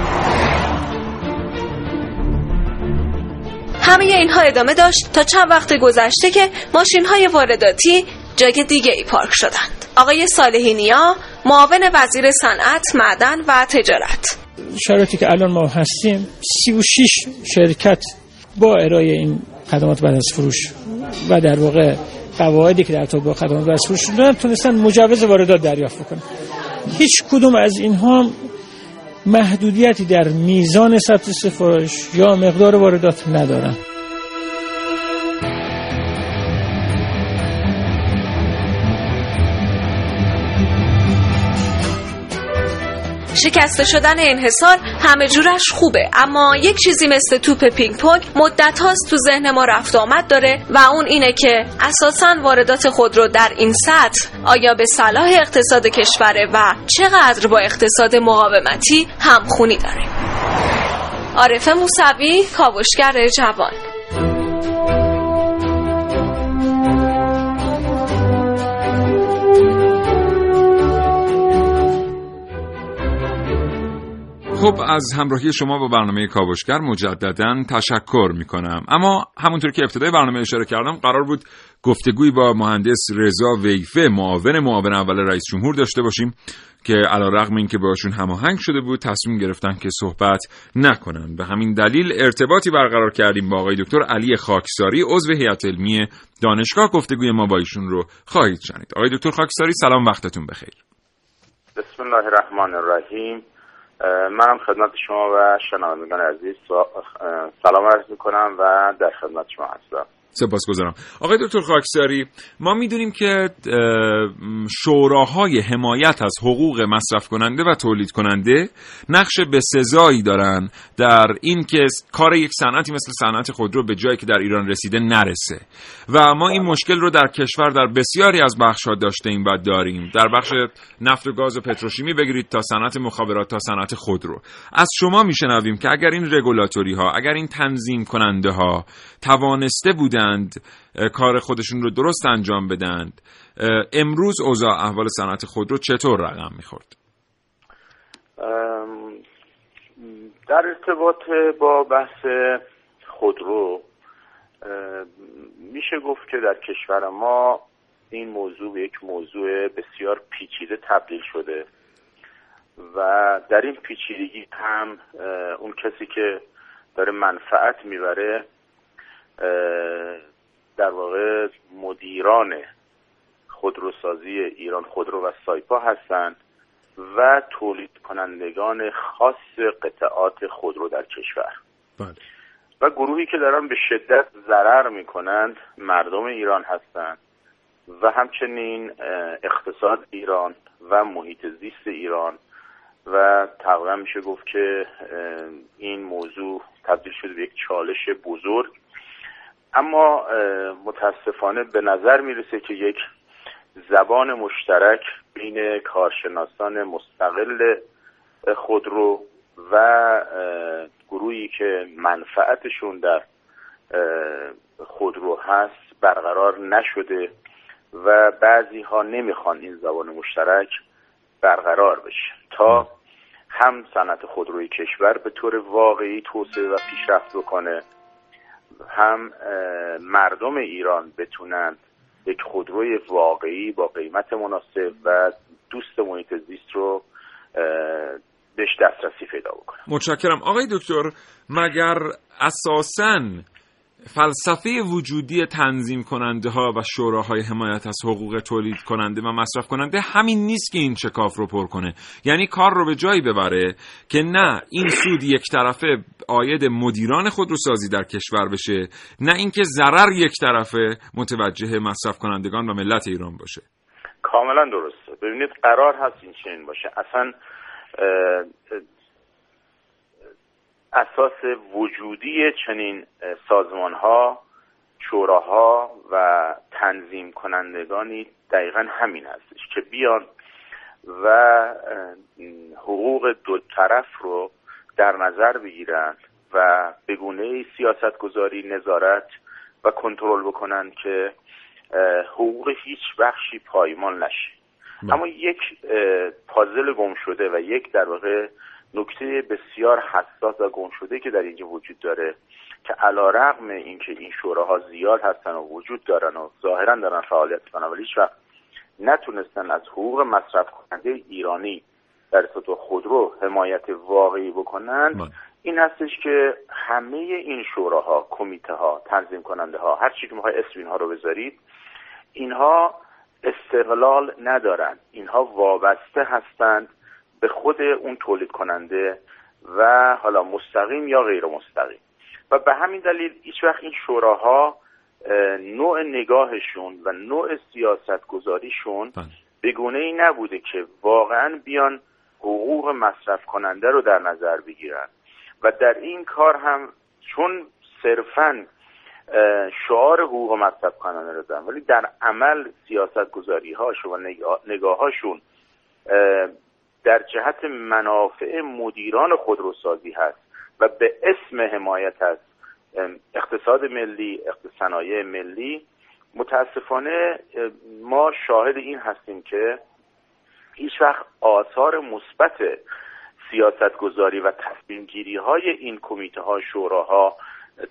همه اینها ادامه داشت تا چند وقت گذشته که ماشین های وارداتی جای دیگه ای پارک شدند آقای صالحی نیا معاون وزیر صنعت معدن و تجارت شرایطی که الان ما هستیم 36 شرکت با ارائه این خدمات بعد از فروش و در واقع قواعدی که در با خدمات فروش دارن تونستن مجوز واردات دریافت بکنن. هیچ کدوم از اینها محدودیتی در میزان ثبت سفارش یا مقدار واردات ندارن. شکسته شدن انحصار همه جورش خوبه. اما یک چیزی مثل توپ پینگ پونگ مدت هاست تو ذهن ما رفت آمد داره و اون اینه که اساسا واردات خودرو در این سطح آیا به صلاح اقتصاد کشوره و چقدر با اقتصاد مقاومتی همخونی داره. عارف موسوی کاوشگر جوان. خب از همراهی شما با برنامه کاوشگر مجددا تشکر می کنم اما همونطور که ابتدای برنامه اشاره کردم قرار بود گفتگوی با مهندس رضا ویفه معاون معاون اول رئیس جمهور داشته باشیم که علا رقم این که باشون هماهنگ شده بود تصمیم گرفتن که صحبت نکنن. به همین دلیل ارتباطی برقرار کردیم با آقای دکتر علی خاکساری عضو هیئت علمی دانشگاه. گفتگوی ما با ایشون رو خواهید شنید. آقای دکتر خاکساری سلام وقتتون بخیر. بسم الله الرحمن الرحیم. منم خدمت شما و شنوندگان عزیز سلام عرض می‌کنم و در خدمت شما هستم. سپاسگزارم. آقای دکتر خاکساری ما می‌دونیم که شوراهای حمایت از حقوق مصرف کننده و تولید کننده نقش بسزایی دارن در این که کار یک صنعتی مثل صنعت خودرو به جایی که در ایران رسیده نرسه. و ما این مشکل رو در کشور در بسیاری از بخشها داشته ایم و داریم. در بخش نفت و گاز و پتروشیمی بگیرید تا صنعت مخابرات تا صنعت خودرو. از شما میشنویم که اگر این رگولاتوری ها اگر این تنظیم کننده ها توانسته بودند کار خودشون رو درست انجام بدند. امروز اوضاع احوال صنعت خودرو چطور رقم می‌خورد؟ در ارتباط با بحث خودرو میشه گفت که در کشور ما این موضوع به یک موضوع بسیار پیچیده تبدیل شده و در این پیچیدگی هم اون کسی که داره منفعت می‌بره در واقع مدیران خودروسازی ایران خودرو و سایپا هستند و تولید کنندگان خاص قطعات خودرو در کشور بله. و گروهی که دارن به شدت ضرر می‌کنند مردم ایران هستند و همچنین اقتصاد ایران و محیط زیست ایران و تقریبا میشه گفت که این موضوع تبدیل شده به یک چالش بزرگ اما متاسفانه به نظر می‌رسه که یک زبان مشترک بین کارشناسان مستقل خودرو و گروهی که منفعتشون در خودرو هست برقرار نشده و بعضی ها نمی‌خوان این زبان مشترک برقرار بشه تا هم صنعت خودروی کشور به طور واقعی توسعه و پیشرفت بکنه هم مردم ایران بتونن یک خودروی واقعی با قیمت مناسب و دوست محیط زیست رو بهش دسترسی پیدا بکنن. متشکرم. آقای دکتر مگر اساساً فلسفه وجودی تنظیم کننده ها و شوراهای حمایت از حقوق تولید کننده و مصرف کننده همین نیست که این شکاف رو پر کنه. یعنی کار رو به جایی ببره که نه این سود یک طرفه آید مدیران خودروسازی در کشور بشه نه اینکه ضرر یک طرفه متوجه مصرف کنندگان و ملت ایران باشه. کاملا درسته. ببینید قرار هست این چنین باشه. اصلا اساس وجودی چنین سازمان ها شوراها و تنظیم کنندگانی دقیقا همین هستش که بیان و حقوق دو طرف رو در نظر بگیرند و به گونه سیاست گذاری نظارت و کنترل بکنند که حقوق هیچ بخشی پایمان نشه. اما یک پازل گم شده و یک در واقع نکته بسیار حساس و گم شده که در اینجا وجود داره که علا رقم اینکه این شوراها زیاد هستن و وجود دارن و ظاهرا دارن فعالیت کنن ولی هیچ نتونستن از حقوق مصرف کننده ایرانی در سطح خودرو حمایت واقعی بکنن. این هستش که همه این شوراها کمیته ها تنظیم کننده ها هر چی که می‌خوای اسم اینها رو بذارید اینها استقلال ندارند اینها وابسته هستند به خود اون تولید کننده و حالا مستقیم یا غیر مستقیم و به همین دلیل هیچ وقت این شوراها نوع نگاهشون و نوع سیاست گذاریشون بله. به گونه ای نبوده که واقعا بیان حقوق مصرف کننده رو در نظر بگیرن و در این کار هم چون صرفا شعار حقوق مصرف کننده رو دارن ولی در عمل سیاست گذاری هاشون و نگاه هاشون در جهت منافع مدیران خودروسازی هست و به اسم حمایت از اقتصاد ملی صنایع ملی متاسفانه ما شاهد این هستیم که هیچ وقت آثار مثبت سیاست گذاری و تصمیم گیری های این کمیته ها شوراها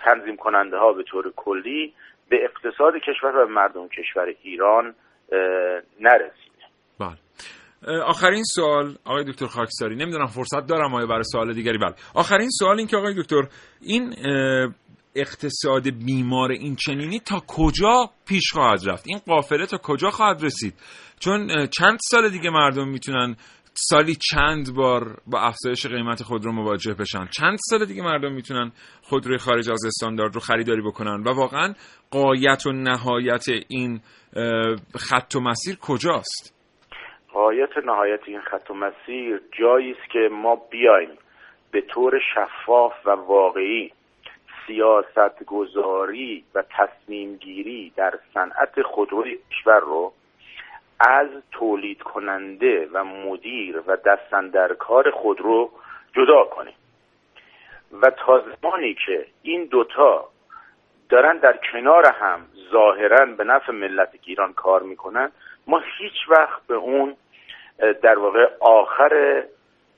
تنظیم کننده ها به طور کلی به اقتصاد کشور و مردم کشور ایران نرسیده بله آخرین سوال آقای دکتر خاکساری نمی‌دونم فرصت دارم آیا برای سوال دیگری بله. آخرین سوال این که آقای دکتر این اقتصاد بیمار این چنینی تا کجا پیش خواهد رفت؟ این قافله تا کجا خواهد رسید؟ چون چند سال دیگه مردم می‌تونن سالی چند بار با افزایش قیمت خودرو مواجه بشن؟ چند سال دیگه مردم می‌تونن خودروی خارج از استاندارد رو خریداری بکنن؟ و واقعا قایت و نهایت این خط و مسیر کجاست؟ قایت نهایت این خط و مسیر جایی است که ما بیایم به طور شفاف و واقعی سیاست گذاری و تصمیم گیری در صنعت خودروی کشور رو از تولید کننده و مدیر و دستندرکار خودرو جدا کنیم. و تا زمانی که این دوتا دارن در کنار هم ظاهرا به نفع ملت ایران کار می‌کنن ما هیچ وقت به اون در واقع آخر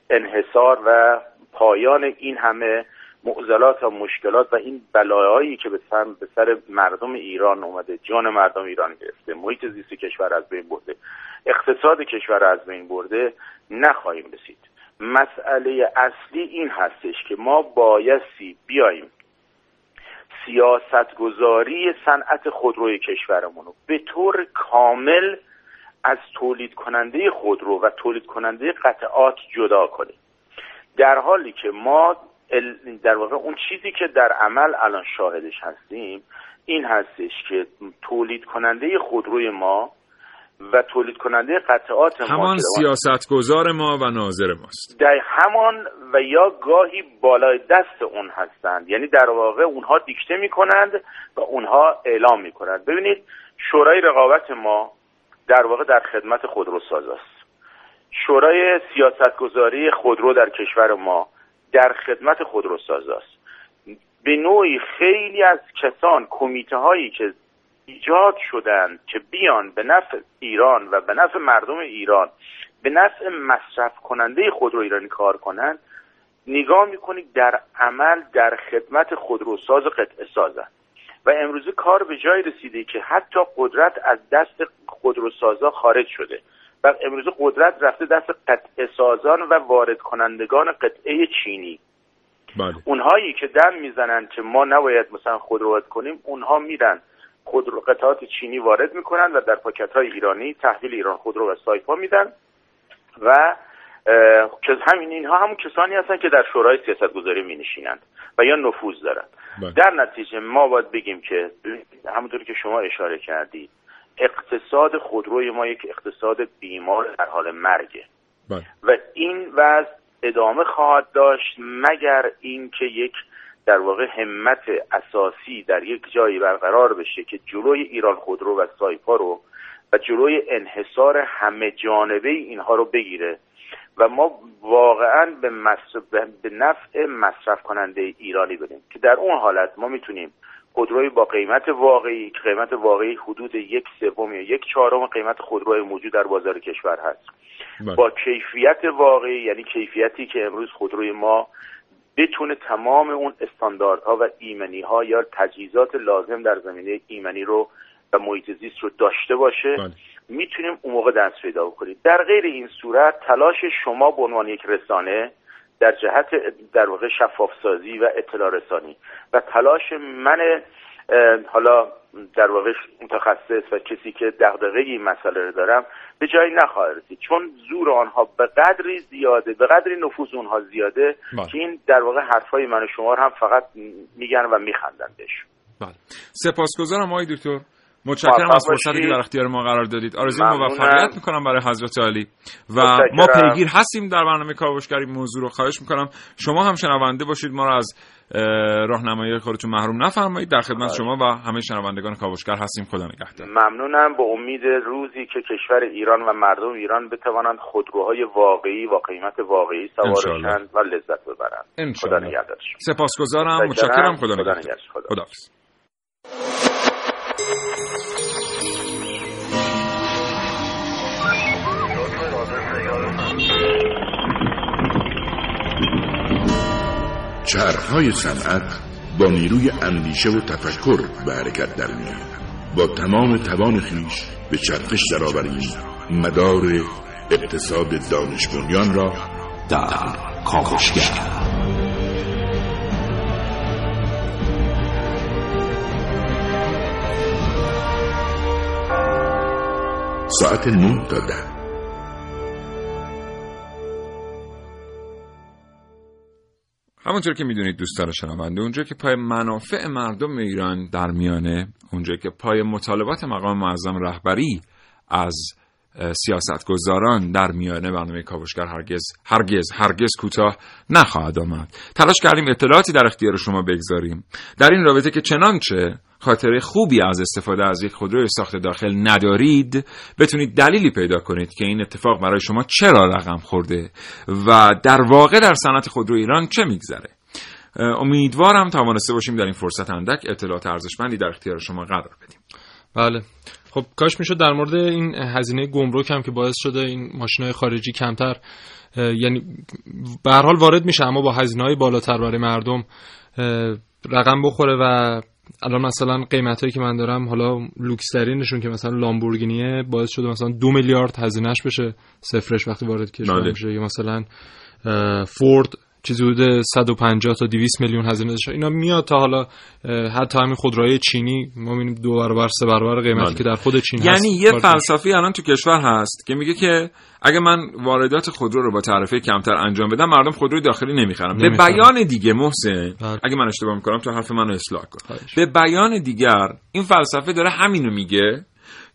انحصار و پایان این همه معضلات و مشکلات و این بلایایی که به سر, به سر مردم ایران اومده جان مردم ایران گرفته محیط زیست کشور از بین برده اقتصاد کشور از بین برده نخواهیم رسید. مسئله اصلی این هستش که ما بایستی بیاییم سیاست گذاری صنعت خودروی کشورمون رو به طور کامل از تولید کننده خودرو و تولید کننده قطعات جدا کنیم. در حالی که ما در واقع اون چیزی که در عمل الان شاهدش هستیم این هستش که تولید کننده خودروی ما و تولید کننده قطعات ما همان سیاستگزار ما و ناظر ماست. در همان و یا گاهی بالای دست اون هستند. یعنی در واقع اونها دیکته می‌کنند و اونها اعلام می‌کنند. ببینید شورای رقابت ما در واقع در خدمت خودرو است. شورای سیاستگذاری خودرو در کشور ما در خدمت خودروساز است. به نوعی خیلی از کسان کمیته هایی که ایجاد شدند که بیان به نفع ایران و به نفع مردم ایران به نفع مصرف کننده خودرو ایرانی کار کنند نگاه می‌کنید در عمل در خدمت خودروساز و قطعه سازند. و امروزه کار به جای رسیده که حتی قدرت از دست خودروسازا خارج شده. و امروز قدرت رفته دست قطعه سازان و وارد کنندگان قطعه چینی. بله. اونهایی که دم می‌زنن که ما نباید مثلا خودرو کنیم اونها میرن. خودرو قطعات چینی وارد می‌کنن و در پاکت های ایرانی تحویل ایران خودرو و سایپا میدن و که همین اینها همون کسانی هستن که در شورای سیاست گذاری می نشینند و یا نفوذ دارند بله. در نتیجه ما باید بگیم که همونطور که شما اشاره کردید اقتصاد خودروی ما یک اقتصاد بیمار در حال مرگه بله. و این وضع ادامه خواهد داشت مگر اینکه یک در واقع همت اساسی در یک جایی برقرار بشه که جلوی ایران خودرو و سایپا رو و جلوی انحصار همه جانبه اینها رو بگیره و ما واقعا به, به نفع مصرف کننده ایرانی بدیم که در اون حالت ما می‌تونیم خودروی با قیمت واقعی که قیمت واقعی حدود یک سوم یا یک چهارم قیمت خودروی موجود در بازار کشور هست بله. با کیفیت واقعی یعنی کیفیتی که امروز خودروی ما بتونه تمام اون استانداردها و ایمنی ها یا تجهیزات لازم در زمینه ایمنی رو و محیط زیست رو داشته باشه بله. می‌تونیم اون موقع دست پیدا بکنیم. در غیر این صورت تلاش شما به عنوان یک رسانه در جهت در واقع شفاف سازی و اطلاع رسانی و تلاش من حالا در واقع متخصص و کسی که دغدغه این مسئله رو دارم به جایی نخواهد رسید. چون زور آنها به قدری زیاده به قدری نفوذ اونها زیاده بله. که این در واقع حرفای من و شما هم فقط میگن و میخندن بهش بله. سپاسگزارم آقای دکتر. متشکرم از فرصتی که در اختیار ما قرار دادید. آرزوی موفقیت می‌کنم برای حضرت عالی. و ما پیگیر هستیم در برنامه کاوشگری. موضوع رو خواهش می‌کنم. شما هم شنونده باشید. ما رو از راهنمایی خودتون محروم نفرمایید. در خدمت شما و همه شنوندگان کاوشگر هستیم. خدا نگهدار. ممنونم. به امید روزی که کشور ایران و مردم ایران بتوانند خودروهای واقعی و قیمت واقعی سوارشند و لذت ببرند. خدا نگهدار. سپاسگزارم. متشکرم. خدا نگهدار. خدا چرخهای صنعت با نیروی اندیشه و تفکر به حرکت در با تمام توان خیش به چرخش درآوریم مدار اقتصاد دانش بنیان را در کاوشگر. ساعت نه تا ده. همونطور که می‌دونید دوستان شنونده اونجا که پای منافع مردم ایران در میانه اونجا که پای مطالبات مقام معظم رهبری از سیاستگزاران در میانه برنامه کاوشگر هرگز هرگز هرگز کوتاه نخواهد آمد. تلاش کردیم اطلاعاتی در اختیار شما بگذاریم. در این رابطه که چنانچه خاطره خوبی از استفاده از یک خودروی ساخت داخل ندارید بتونید دلیلی پیدا کنید که این اتفاق برای شما چرا رقم خورده و در واقع در صنعت خودرو ایران چه میگذره. امیدوارم توانسته باشیم در این فرصت اندک اطلاعات ارزشمندی در اختیار شما قرار بدیم. بله. خب کاش می‌شد در مورد این هزینه گمرک هم که باعث شده این ماشین های خارجی کمتر یعنی به هر حال وارد میشه اما با هزینه های بالاتر برای مردم رقم بخوره و الان مثلا قیمت هایی که من دارم حالا لوکس ترینشون که مثلا لامبورگینیه باعث شده مثلا دو میلیارد هزینهش بشه صفرش وقتی وارد کشور میشه. یا مثلا فورد چیزی حدود 150 تا 200 میلیون هزینه داشته. اینا میاد تا حالا حتی همین خودروهای چینی ما می‌بینیم دو برابر سه برابر قیمتی بله. که در خود چین یعنی هست یه فلسفی الان تو کشور هست که میگه که اگه من واردات خودرو رو با تعرفه کمتر انجام بدم مردم خودروی داخلی نمی‌خرن. به بیان دیگه محسن بله. اگه من اشتباه می‌کنم تو حرف منو اصلاح کن. به بیان دیگر این فلسفه داره همینو میگه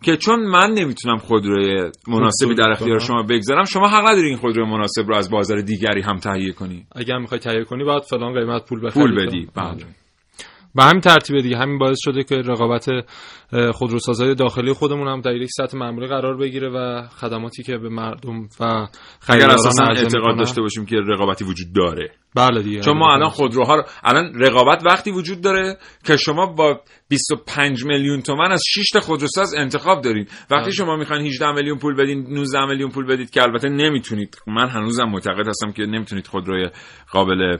که چون من نمی‌تونم خودروی مناسبی در اختیار شما بگذارم شما حق نداری این خودروی مناسب رو از بازار دیگری هم تهیه کنی. اگر می‌خوای تهیه کنی باید فلان قیمت پول بخری. پول بدی بله. به همین ترتیب دیگه همین باعث شده که رقابت خودروسازهای داخلی خودمون هم در یک سطح معمولی قرار بگیره و خدماتی که به مردم و اگر اساسا اعتقاد داشته باشیم که رقابتی وجود داره. بله دیگه. چون ما الان خودروها رو الان رقابت وقتی وجود داره که شما با 25 میلیون تومن از 6 تا خودروساز انتخاب دارین. وقتی. شما می‌خواین 18 میلیون پول بدین 19 میلیون پول بدید که البته نمی‌تونید. من هنوزم معتقد هستم که نمی‌تونید خودروی قابل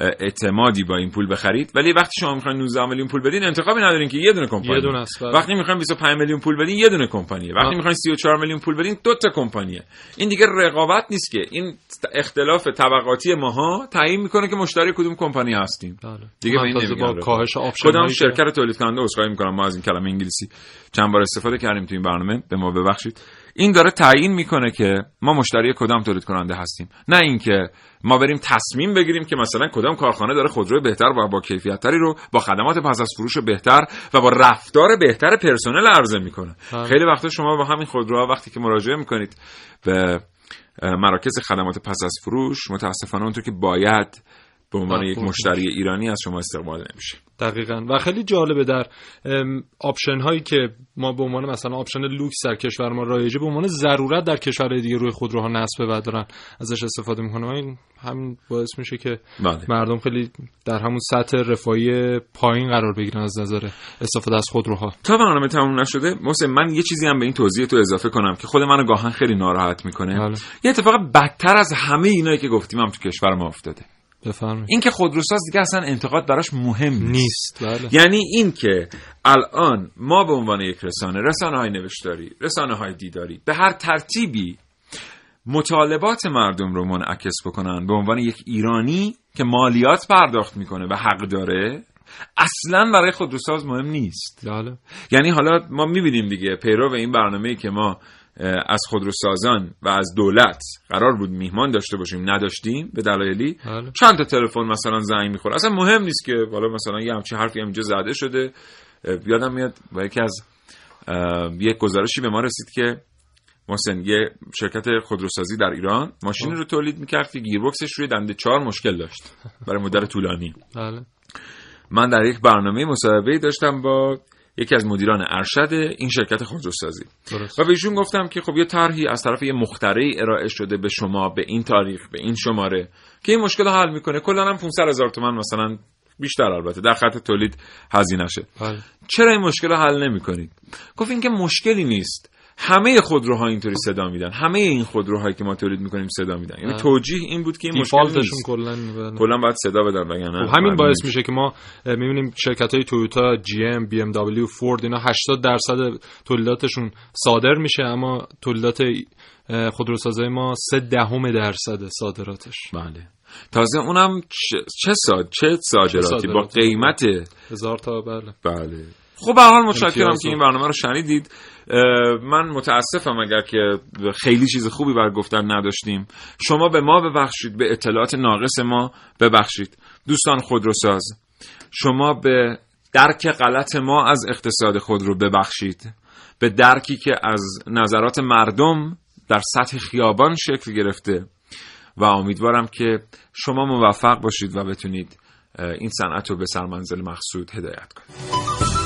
اعتمادی با این پول بخرید. ولی وقتی شما می‌خواین 19 میلیون پول بدین انتخابی ندارین که یه دونه کمپانی. یه دونه است بله. وقتی می‌خواین 25 میلیون پول بدین یه دونه کمپانیه. وقتی می‌خواین 34 میلیون پول بدین دو تا کمپانیه. این دیگه رقابت نیست که. این اختلاف طبقاتی ماها تعیین می‌کنه که مشتری کدوم کمپانی هستیم. بله. دیگه به این با کاهش آپشن کدام شرکت تولید کننده عذرخواهی می‌کنم ما از این کلمه انگلیسی چند بار استفاده کردیم تو این برنامه. به ما ببخشید. این داره تعیین می‌کنه که ما مشتری کدام تولید کننده هستیم. نه اینکه ما بریم تصمیم بگیریم که مثلا کدام کارخانه داره خودروی بهتر و با کیفیت تری رو با خدمات پس از فروش بهتر و با رفتار بهتر پرسنل عرضه می‌کنه. خیلی وقتا شما با همین خودروها وقتی که مراجعه می‌کنید به مراکز خدمات پس از فروش متاسفانه اونطور که باید به عنوان یک مشتری ایرانی از شما استقبال نمیشه. دقیقا. و خیلی جالبه در آپشن هایی که ما به عنوان مثلا آپشن لوکس در کشور ما رایجه به عنوان ضرورت در کشور دیگه روی خودروها نصب و دارن ازش استفاده می‌کنه این همین باعث میشه که بله. مردم خیلی در همون سطح رفاهی پایین قرار بگیرن از نظر استفاده از خودروها تا برنامه تموم نشده محسن من یه چیزی هم به این توضیح تو اضافه کنم که خود منو گاهاً خیلی ناراحت می‌کنه. بله. یه اتفاق بدتر از همه اینایی که گفتیم هم تو کشور ما افتاده. بفرمایید این که خودروساز دیگه اصلا انتقاد براش مهم نیست, نیست بله. یعنی این که الان ما به عنوان یک رسانه رسانه های نوشتاری رسانه های دیداری به هر ترتیبی مطالبات مردم رو منعکس بکنن به عنوان یک ایرانی که مالیات پرداخت می‌کنه و حق داره اصلا برای خودروساز مهم نیست بله. یعنی حالا ما می‌بینیم دیگه پیرو این برنامه که ما از خودروسازان و از دولت قرار بود میهمان داشته باشیم نداشتیم به دلایلی. بله. چند تا تلفن مثلا زنگ می‌خوره اصلا مهم نیست که حالا مثلا یه همچین حرفی اینجا زده شده. یادم میاد با یکی از یک گزارشی به ما رسید که محسن یه شرکت خودروسازی در ایران ماشینی رو تولید می‌کرد که گیربکسش روی دنده چهار مشکل داشت برای مدت طولانی. بله. من در یک برنامه مصاحبه داشتم با یکی از مدیران ارشد این شرکت خودروسازی. و به ایشون گفتم که خب یه طرحی از طرف یه مخترعی ارائه شده به شما به این تاریخ به این شماره که این مشکل رو حل می‌کنه. کلا هم 500 هزار تومن مثلا بیشتر البته در خط تولید هزینه شه بله. چرا این مشکل رو حل نمی‌کنید؟ گفت این که مشکلی نیست. همه خودروها اینطوری صدا میدن. همه این خودروهایی که ما تولید می‌کنیم صدا میدن. یعنی. توجیه این بود که این مشکل نیست. کلا بله. کلا باید صدا بدن وگرنه. خب همین باعث. میشه که ما می‌بینیم شرکت های تویوتا، جی ام، بی ام دبلیو، فورد اینا 80 درصد تولیداتشون صادر میشه اما تولیدات خودروسازای ما 3 دهم درصد صادراتش. بله. تازه اونم چه چه, ساد... چه صادراتی؟ با؟ قیمت هزار تا بله. بله. خب به حال متشکرم که این رو. برنامه رو شنیدید. من متاسفم اگر که خیلی چیز خوبی بر گفتن نداشتیم. شما به ما ببخشید به اطلاعات ناقص ما ببخشید. دوستان خودروساز شما به درک غلط ما از اقتصاد خودرو ببخشید. به درکی که از نظرات مردم در سطح خیابان شکل گرفته. و امیدوارم که شما موفق باشید و بتونید این صنعت رو به سرمنزل مقصود هدایت کنید.